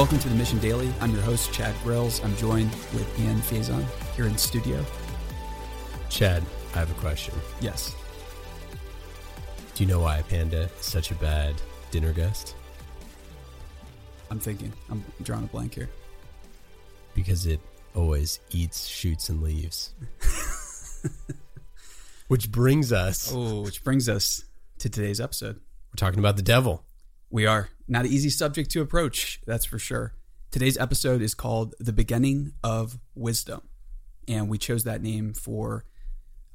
Welcome to the Mission Daily. I'm your host, Chad Grills. I'm joined with Ian Faison here in studio. Chad, I have a question. Yes. Do you know why a Panda is such a bad dinner guest? I'm thinking. I'm drawing a blank here. Because it always eats, shoots, and leaves. which brings us. Oh, which brings us to today's episode. We're talking about the devil. We are. Not an easy subject to approach, that's for sure. Today's episode is called The Beginning of Wisdom. And we chose that name for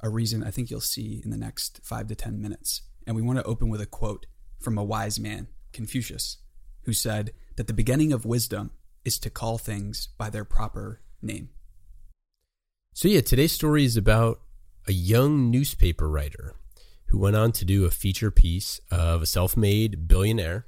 a reason I think you'll see in the next five to 10 minutes. And we want to open with a quote from a wise man, Confucius, who said that the beginning of wisdom is to call things by their proper name. So, yeah, today's story is about a young newspaper writer who went on to do a feature piece of a self made billionaire.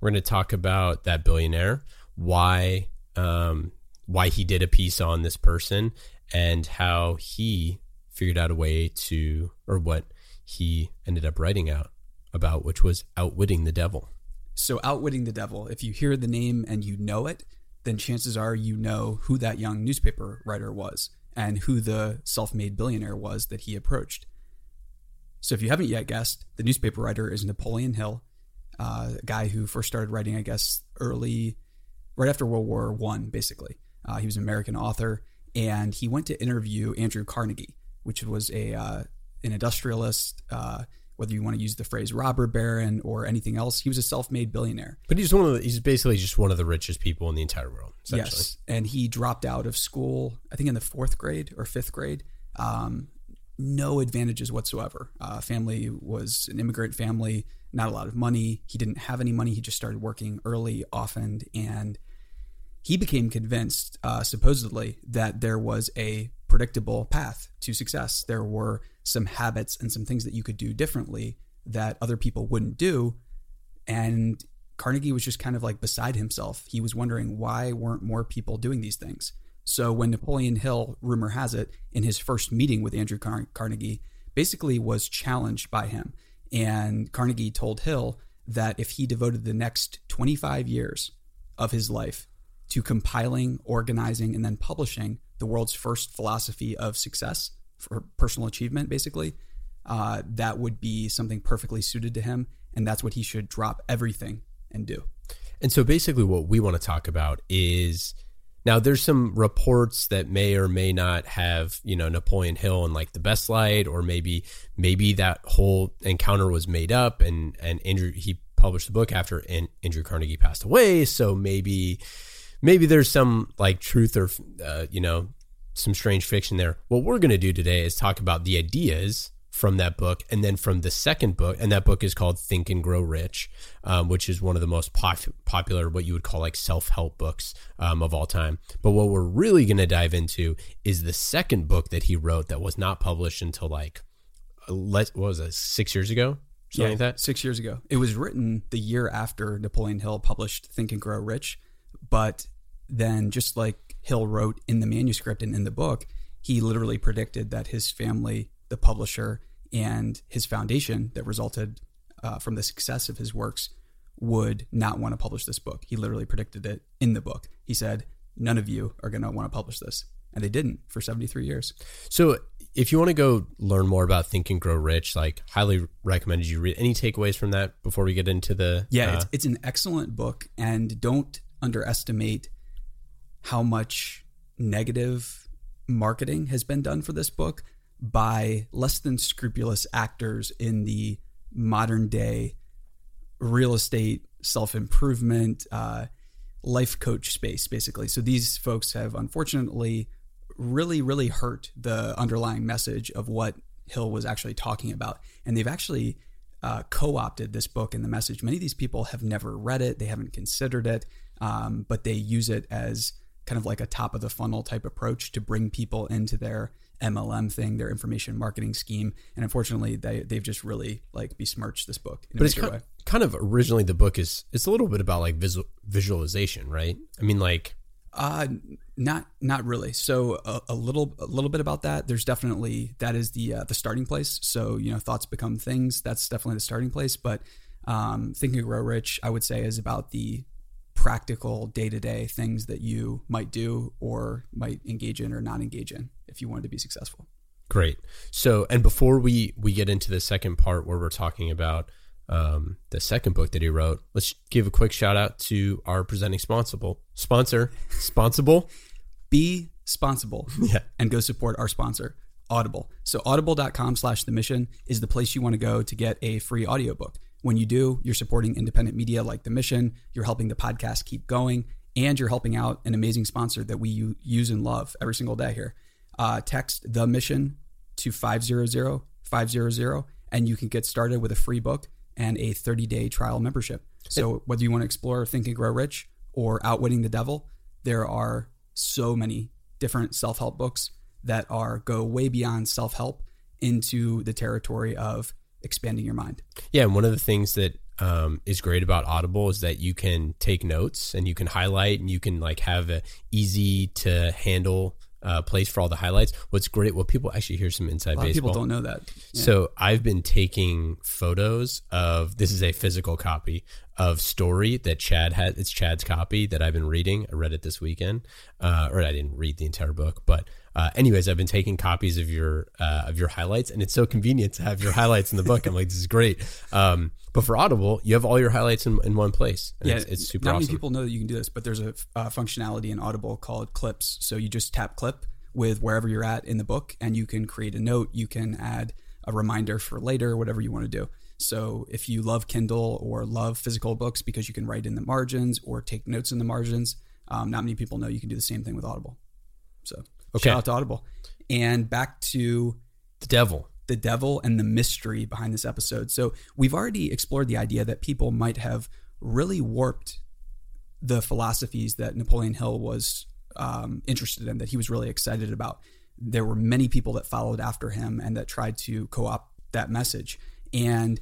We're going to talk about that billionaire, why, um, why he did a piece on this person, and how he figured out a way to, or what he ended up writing out about, which was outwitting the devil. So, outwitting the devil, if you hear the name and you know it, then chances are you know who that young newspaper writer was and who the self made billionaire was that he approached. So, if you haven't yet guessed, the newspaper writer is Napoleon Hill, uh, a guy who first started writing, I guess, early, right after World War One, basically. Uh, he was an American author, and he went to interview Andrew Carnegie, which was a uh, an industrialist. Uh, whether you want to use the phrase robber baron or anything else, he was a self-made billionaire. But he's one of the, he's basically just one of the richest people in the entire world. Yes, and he dropped out of school. I think in the fourth grade or fifth grade. Um, no advantages whatsoever. Uh, family was an immigrant family, not a lot of money. He didn't have any money. He just started working early, often, and he became convinced, uh, supposedly, that there was a predictable path to success. There were some habits and some things that you could do differently that other people wouldn't do. And Carnegie was just kind of like beside himself. He was wondering why weren't more people doing these things? So when Napoleon Hill, rumor has it, in his first meeting with Andrew Car- Carnegie, basically was challenged by him. And Carnegie told Hill that if he devoted the next 25 years of his life to compiling, organizing, and then publishing the world's first philosophy of success for personal achievement, basically, uh, that would be something perfectly suited to him. And that's what he should drop everything and do. And so basically, what we want to talk about is now there's some reports that may or may not have, you know, Napoleon Hill in like the best light, or maybe maybe that whole encounter was made up and and Andrew he published the book after Andrew Carnegie passed away. So maybe maybe there's some like truth or uh, you know some strange fiction there. What we're to do today is talk about the ideas from that book, and then from the second book, and that book is called Think and Grow Rich, um, which is one of the most pop- popular, what you would call like self help books um, of all time. But what we're really going to dive into is the second book that he wrote that was not published until like, let what was it, six years ago? Something yeah, like that. Six years ago. It was written the year after Napoleon Hill published Think and Grow Rich, but then just like Hill wrote in the manuscript and in the book, he literally predicted that his family, the publisher, and his foundation that resulted uh, from the success of his works would not want to publish this book. He literally predicted it in the book. He said, None of you are going to want to publish this. And they didn't for 73 years. So, if you want to go learn more about Think and Grow Rich, like highly recommended you read. Any takeaways from that before we get into the? Yeah, uh, it's, it's an excellent book, and don't underestimate how much negative marketing has been done for this book by less than scrupulous actors in the modern day real estate, self improvement, uh, life coach space, basically. So these folks have unfortunately really, really hurt the underlying message of what Hill was actually talking about. And they've actually uh, co opted this book and the message. Many of these people have never read it, they haven't considered it, um, but they use it as kind of like a top of the funnel type approach to bring people into their MLM thing, their information marketing scheme. And unfortunately, they they've just really like besmirched this book. but it's kind, kind, of originally the book is it's a little bit about like visual, visualization, right? I mean, like. Uh, not not really. So a, a, little a little bit about that. There's definitely that is the uh, the starting place. So you know, thoughts become things. That's definitely the starting place. But um, Think and Grow Rich, I would say, is about the practical day to day things that you might do or might engage in or not engage in if you wanted to be successful. Great. So, and before we we get into the second part where we're talking about um, the second book that he wrote, let's give a quick shout out to our presenting sponsible sponsor, sponsible. Be sponsible Yeah. and go support our sponsor, Audible. So audible.com slash the mission is the place you want to go to get a free audiobook. When you do, you're supporting independent media like the mission, you're helping the podcast keep going, and you're helping out an amazing sponsor that we use and love every single day here. Uh, text the mission to 500 500 and you can get started with a free book and a 30 day trial membership. So, whether you want to explore Think and Grow Rich or Outwitting the Devil, there are so many different self help books that are go way beyond self help into the territory of expanding your mind. Yeah, and one of the things that um, is great about Audible is that you can take notes and you can highlight and you can like have a easy to handle uh, place for all the highlights. What's great, what people actually hear some inside A lot of baseball. people don't know that. Yeah. So I've been taking photos of this is a physical copy of story that Chad had. It's Chad's copy that I've been reading. I read it this weekend, uh, or I didn't read the entire book, but uh, anyways, I've been taking copies of your uh, of your highlights, and it's so convenient to have your highlights in the book. I'm like, this is great. Um, but for Audible, you have all your highlights in, in one place. And yeah, it's, it's super not awesome. many people know that you can do this, but there's a uh, functionality in Audible called Clips. So you just tap Clip with wherever you're at in the book, and you can create a note. You can add a reminder for later, whatever you want to do. So if you love Kindle or love physical books because you can write in the margins or take notes in the margins, um, not many people know you can do the same thing with Audible. So Okay. shout out to Audible. And back to the devil. the devil and the mystery behind this episode. So we've already explored the idea that people might have really warped the philosophies that Napoleon Hill was um, interested in, that he was really excited about. There were many people that followed after him and that tried to co opt that message. And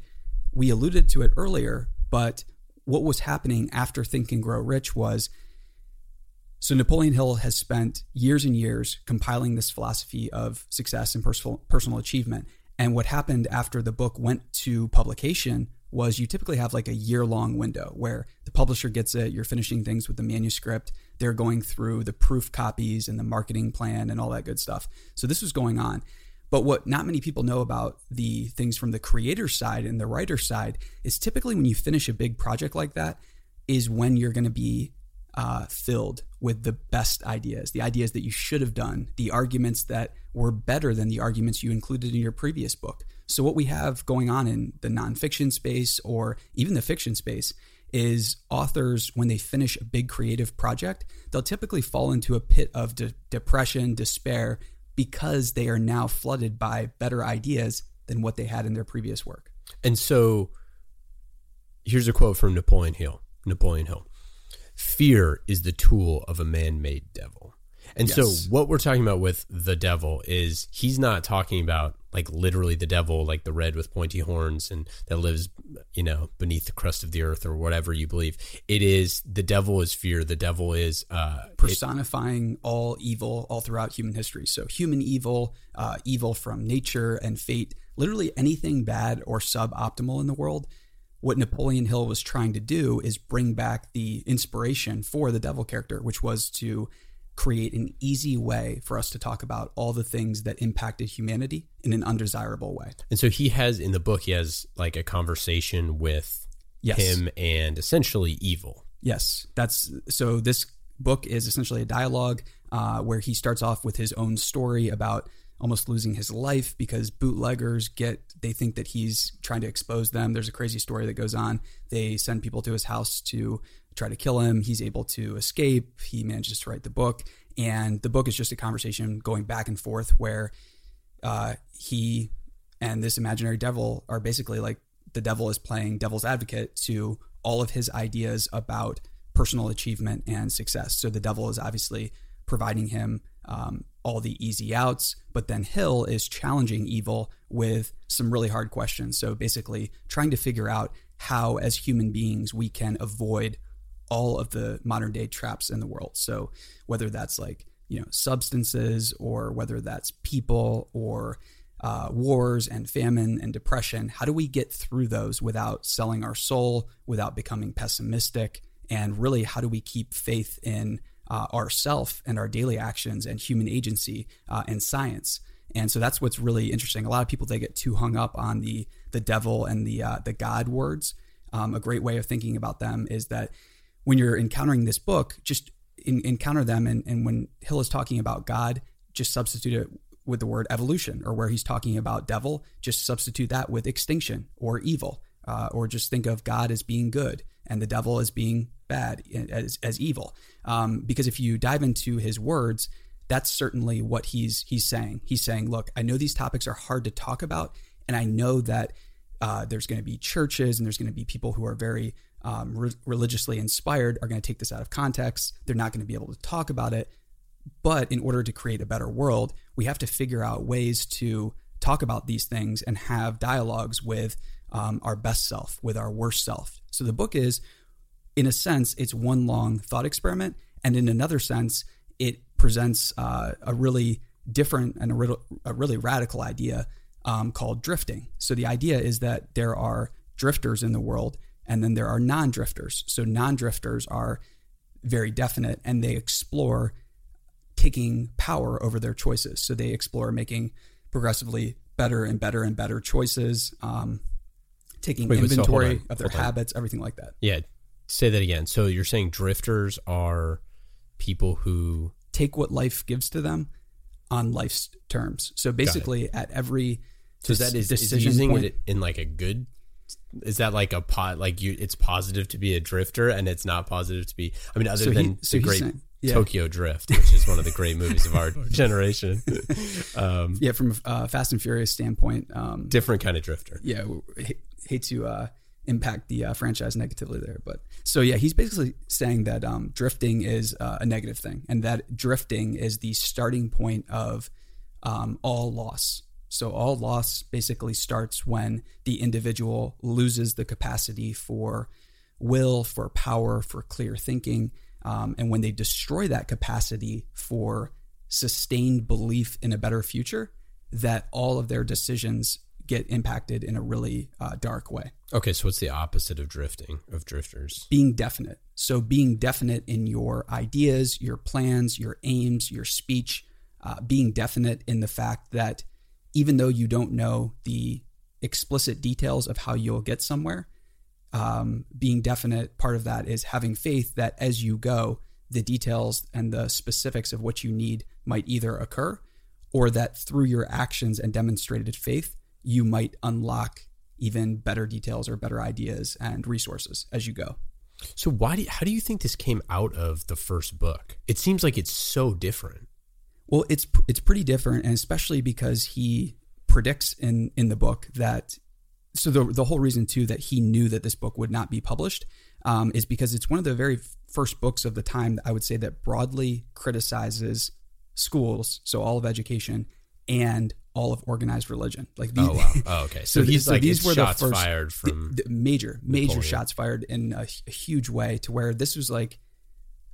we alluded to it earlier, but what was happening after Think and Grow Rich was so Napoleon Hill has spent years and years compiling this philosophy of success and personal personal achievement. And what happened after the book went to publication was you typically have like a year long window where the publisher gets it, you're finishing things with the manuscript, they're going through the proof copies and the marketing plan and all that good stuff. So this was going on. But what not many people know about the things from the creator side and the writer side is typically when you finish a big project like that, is when you're going to be uh, filled with the best ideas, the ideas that you should have done, the arguments that were better than the arguments you included in your previous book. So, what we have going on in the nonfiction space or even the fiction space is authors, when they finish a big creative project, they'll typically fall into a pit of de- depression, despair, because they are now flooded by better ideas than what they had in their previous work. And so here's a quote from Napoleon Hill. Napoleon Hill. Fear is the tool of a man-made devil. And Yes. so what we're talking about with the devil is he's not talking about like literally the devil like the red with pointy horns and that lives you know beneath the crust of the earth or whatever you believe. It is the devil is fear, the devil is uh it- personifying all evil all throughout human history. So, human evil, uh, evil from nature and fate, literally anything bad or suboptimal in the world. What Napoleon Hill was trying to do is bring back the inspiration for the devil character, which was to create an easy way for us to talk about all the things that impacted humanity in an undesirable way. and so he has in the book he has like a conversation with Yes. him and essentially evil. Yes, that's so. This book is essentially a dialogue uh, where he starts off with his own story about almost losing his life because bootleggers get they think that he's trying to expose them. There's a crazy story that goes on. They send people to his house to try to kill him. He's able to escape. He manages to write the book, and the book is just a conversation going back and forth where uh, he and this imaginary devil are basically like the devil is playing devil's advocate to all of his ideas about personal achievement and success. So the devil is obviously providing him um, all the easy outs, but then Hill is challenging evil with some really hard questions. So basically, trying to figure out how, as human beings, we can avoid all of the modern day traps in the world. So whether that's like you know substances or whether that's people or uh, wars and famine and depression, how do we get through those without selling our soul, without becoming pessimistic, and really how do we keep faith in uh, ourself and our daily actions and human agency uh, and science. And so that's what's really interesting. A lot of people they get too hung up on the the devil and the uh, the God words. Um, a great way of thinking about them is that when you're encountering this book, just in, encounter them, and, and when Hill is talking about God, just substitute it with the word evolution, or where he's talking about devil, just substitute that with extinction or evil, uh, or just think of God as being good and the devil as being bad, as, as evil. Um, because if you dive into his words, that's certainly what he's he's saying. He's saying, look, I know these topics are hard to talk about, and I know that uh, there's going to be churches and there's going to be people who are very um, re- religiously inspired are going to take this out of context. They're not going to be able to talk about it. But in order to create a better world, we have to figure out ways to talk about these things and have dialogues with um, our best self, with our worst self. So the book is, in a sense, it's one long thought experiment. And in another sense, it presents uh, a really different and a, a really radical idea um, called drifting. So the idea is that there are drifters in the world and then there are non drifters. So non drifters are very definite and they explore taking power over their choices. So they explore making progressively better and better and better choices, um, taking Wait, inventory so of their habits, everything like that. Yeah. Say that again. So you're saying drifters are people who take what life gives to them on life's terms. So basically, at every so that is, is using point, it in like a good is that like a pot like you it's positive to be a drifter and it's not positive to be i mean other so than he, so the great saying, yeah. tokyo drift which is one of the great movies of our generation um, yeah from a fast and furious standpoint um, different kind of drifter yeah hate to uh, impact the uh, franchise negatively there but so yeah he's basically saying that um, drifting is uh, a negative thing and that drifting is the starting point of um, all loss so all loss basically starts when the individual loses the capacity for will, for power, for clear thinking. Um, and when they destroy that capacity for sustained belief in a better future, that all of their decisions get impacted in a really uh, dark way. Okay, so what's the opposite of drifting, of drifters? Being definite. So being definite in your ideas, your plans, your aims, your speech, uh, being definite in the fact that even though you don't know the explicit details of how you'll get somewhere, um, being definite, part of that is having faith that as you go, the details and the specifics of what you need might either occur or that through your actions and demonstrated faith, you might unlock even better details or better ideas and resources as you go. So why do you, how do you think this came out of the first book? It seems like it's so different. Well, it's it's pretty different, and especially because he predicts in in the book that. So the the whole reason too that he knew that this book would not be published um, is because it's one of the very first books of the time I would say that broadly criticizes schools, so all of education and all of organized religion. Like these, oh wow, oh, okay. So, so he's so like these were shots the first, fired from the, the major major Napoleon. shots fired in a, a, huge way to where this was like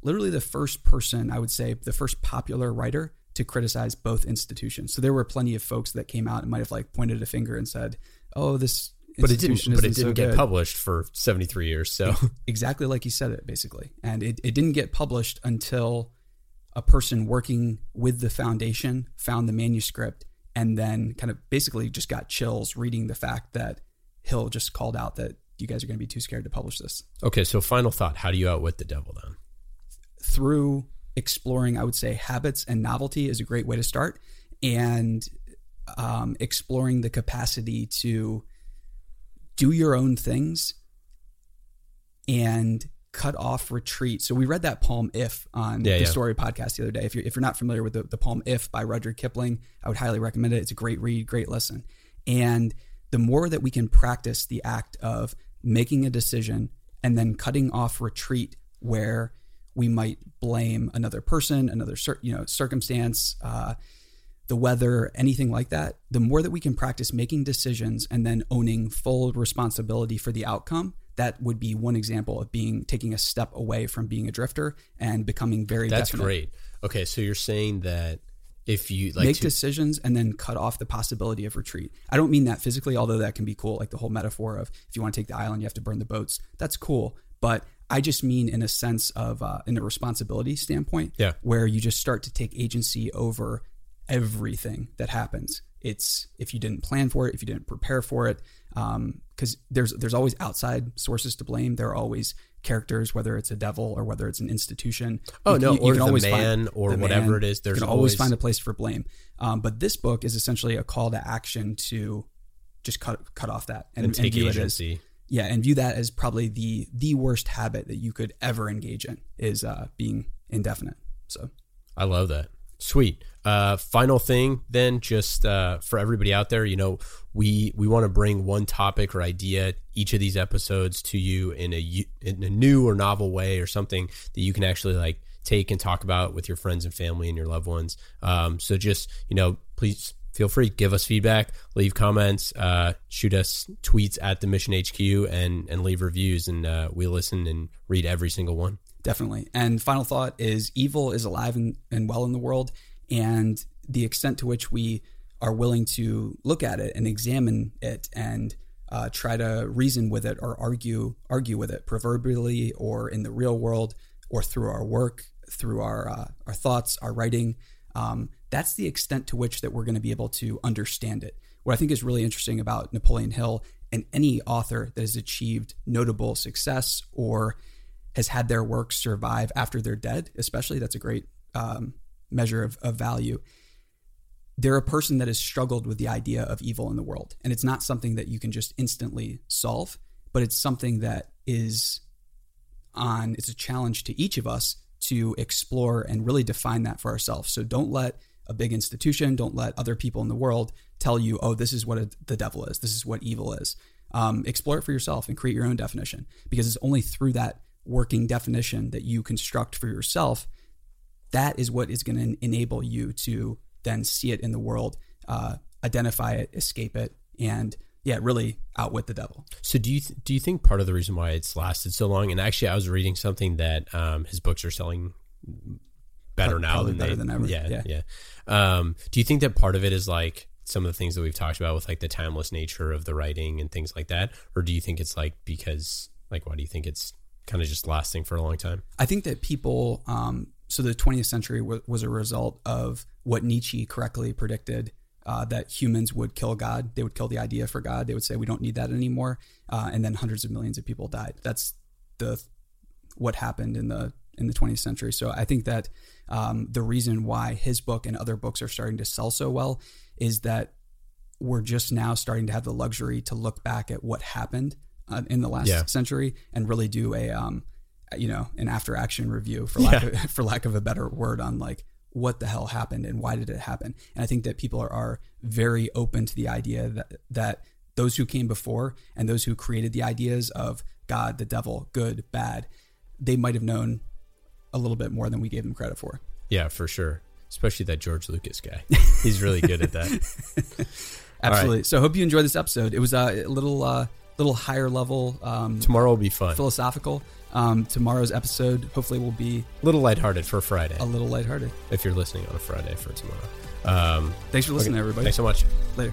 literally the first person I would say the first popular writer to criticize both institutions. So there were plenty of folks that came out and might have like pointed a finger and said, "Oh, this." But it didn't. But it didn't so get published for seventy three years. So exactly like you said it, basically, and it, it didn't get published until a person working with the foundation found the manuscript and then kind of basically just got chills reading the fact that Hill just called out that you guys are going to be too scared to publish this. Okay, so final thought: How do you outwit the devil then? Through exploring, I would say, habits and novelty is a great way to start, and um, exploring the capacity to do your own things and cut off retreat. So we read that poem "If" on yeah, the yeah. Story podcast the other day. If you're if you're not familiar with the, the poem "If" by Rudyard Kipling, I would highly recommend it. It's a great read, great lesson. And the more that we can practice the act of making a decision and then cutting off retreat where we might blame another person, another you know circumstance, uh, the weather, anything like that. The more that we can practice making decisions and then owning full responsibility for the outcome, that would be one example of being taking a step away from being a drifter and becoming very. That's definite. great. Okay, so you're saying that if you like make to, decisions and then cut off the possibility of retreat. I don't mean that physically, although that can be cool. Like the whole metaphor of if you want to take the island, you have to burn the boats. That's cool, but I just mean in a sense of uh, in a responsibility standpoint, Yeah. where you just start to take agency over everything that happens. It's if you didn't plan for it, if you didn't prepare for it, because there's there's always outside sources to blame. There are always characters, whether it's a devil or whether it's an institution. Oh, You- no, you- you or can the always man or the whatever it is, there's you can always always- find a place for blame. Um, but this book is essentially a call to action to just cut cut off that and take view it as yeah, and view that as probably the the worst habit that you could ever engage in is uh, being indefinite. So I love that. Sweet. Uh, final thing, then, just uh, for everybody out there, you know, we we want to bring one topic or idea each of these episodes to you in a in a new or novel way or something that you can actually like take and talk about with your friends and family and your loved ones. Um, so just you know, please feel free give us feedback, leave comments, uh, shoot us tweets at the Mission HQ, and and leave reviews, and uh, we listen and read every single one. Definitely. And final thought is evil is alive and, and well in the world, and the extent to which we are willing to look at it and examine it and uh, try to reason with it or argue argue with it, proverbially or in the real world or through our work, through our uh, our thoughts, our writing. Um, that's the extent to which that we're going to be able to understand it. What I think is really interesting about Napoleon Hill and any author that has achieved notable success or has had their work survive after they're dead, especially that's a great um, measure of, of value. They're a person that has struggled with the idea of evil in the world. And it's not something that you can just instantly solve, but it's something that is on, it's a challenge to each of us to explore and really define that for ourselves. So don't let a big institution, don't let other people in the world tell you, oh, this is what a, the devil is, this is what evil is. Um, explore it for yourself and create your own definition because it's only through that working definition that you construct for yourself that is what is going to enable you to then see it in the world, uh, identify it, escape it, and yeah, really outwit the devil. So do you th- do you think part of the reason why it's lasted so long? And actually, I was reading something that um, his books are selling better now than better they, than ever. Yeah, yeah. Yeah. Um, do you think that part of it is like some of the things that we've talked about with like the timeless nature of the writing and things like that, or do you think it's like because like why do you think it's kind of just lasting for a long time? I think that people, um, so the 20th century was, was a result of what Nietzsche correctly predicted uh, that humans would kill God. They would kill the idea for God. They would say we don't need that anymore, uh, and then hundreds of millions of people died. That's the what happened in the in the 20th century. So I think that um, the reason why his book and other books are starting to sell so well is that we're just now starting to have the luxury to look back at what happened uh, in the last Yeah. century and really do a um, you know an after action review for lack of, for lack of a better word on like what the hell happened and why did it happen and i think that people are, are very open to the idea that that those who came before and those who created the ideas of god the devil good bad they might have known a little bit more than we gave them credit for Yeah, for sure. Especially that George Lucas guy. He's really good at that. absolutely so i hope you enjoyed this episode it was uh, a little uh little higher level um Tomorrow will be fun. philosophical um tomorrow's episode hopefully will be A little lighthearted for Friday. a little lighthearted If you're listening on a Friday for tomorrow. Um, thanks for listening okay, everybody Thanks so much. later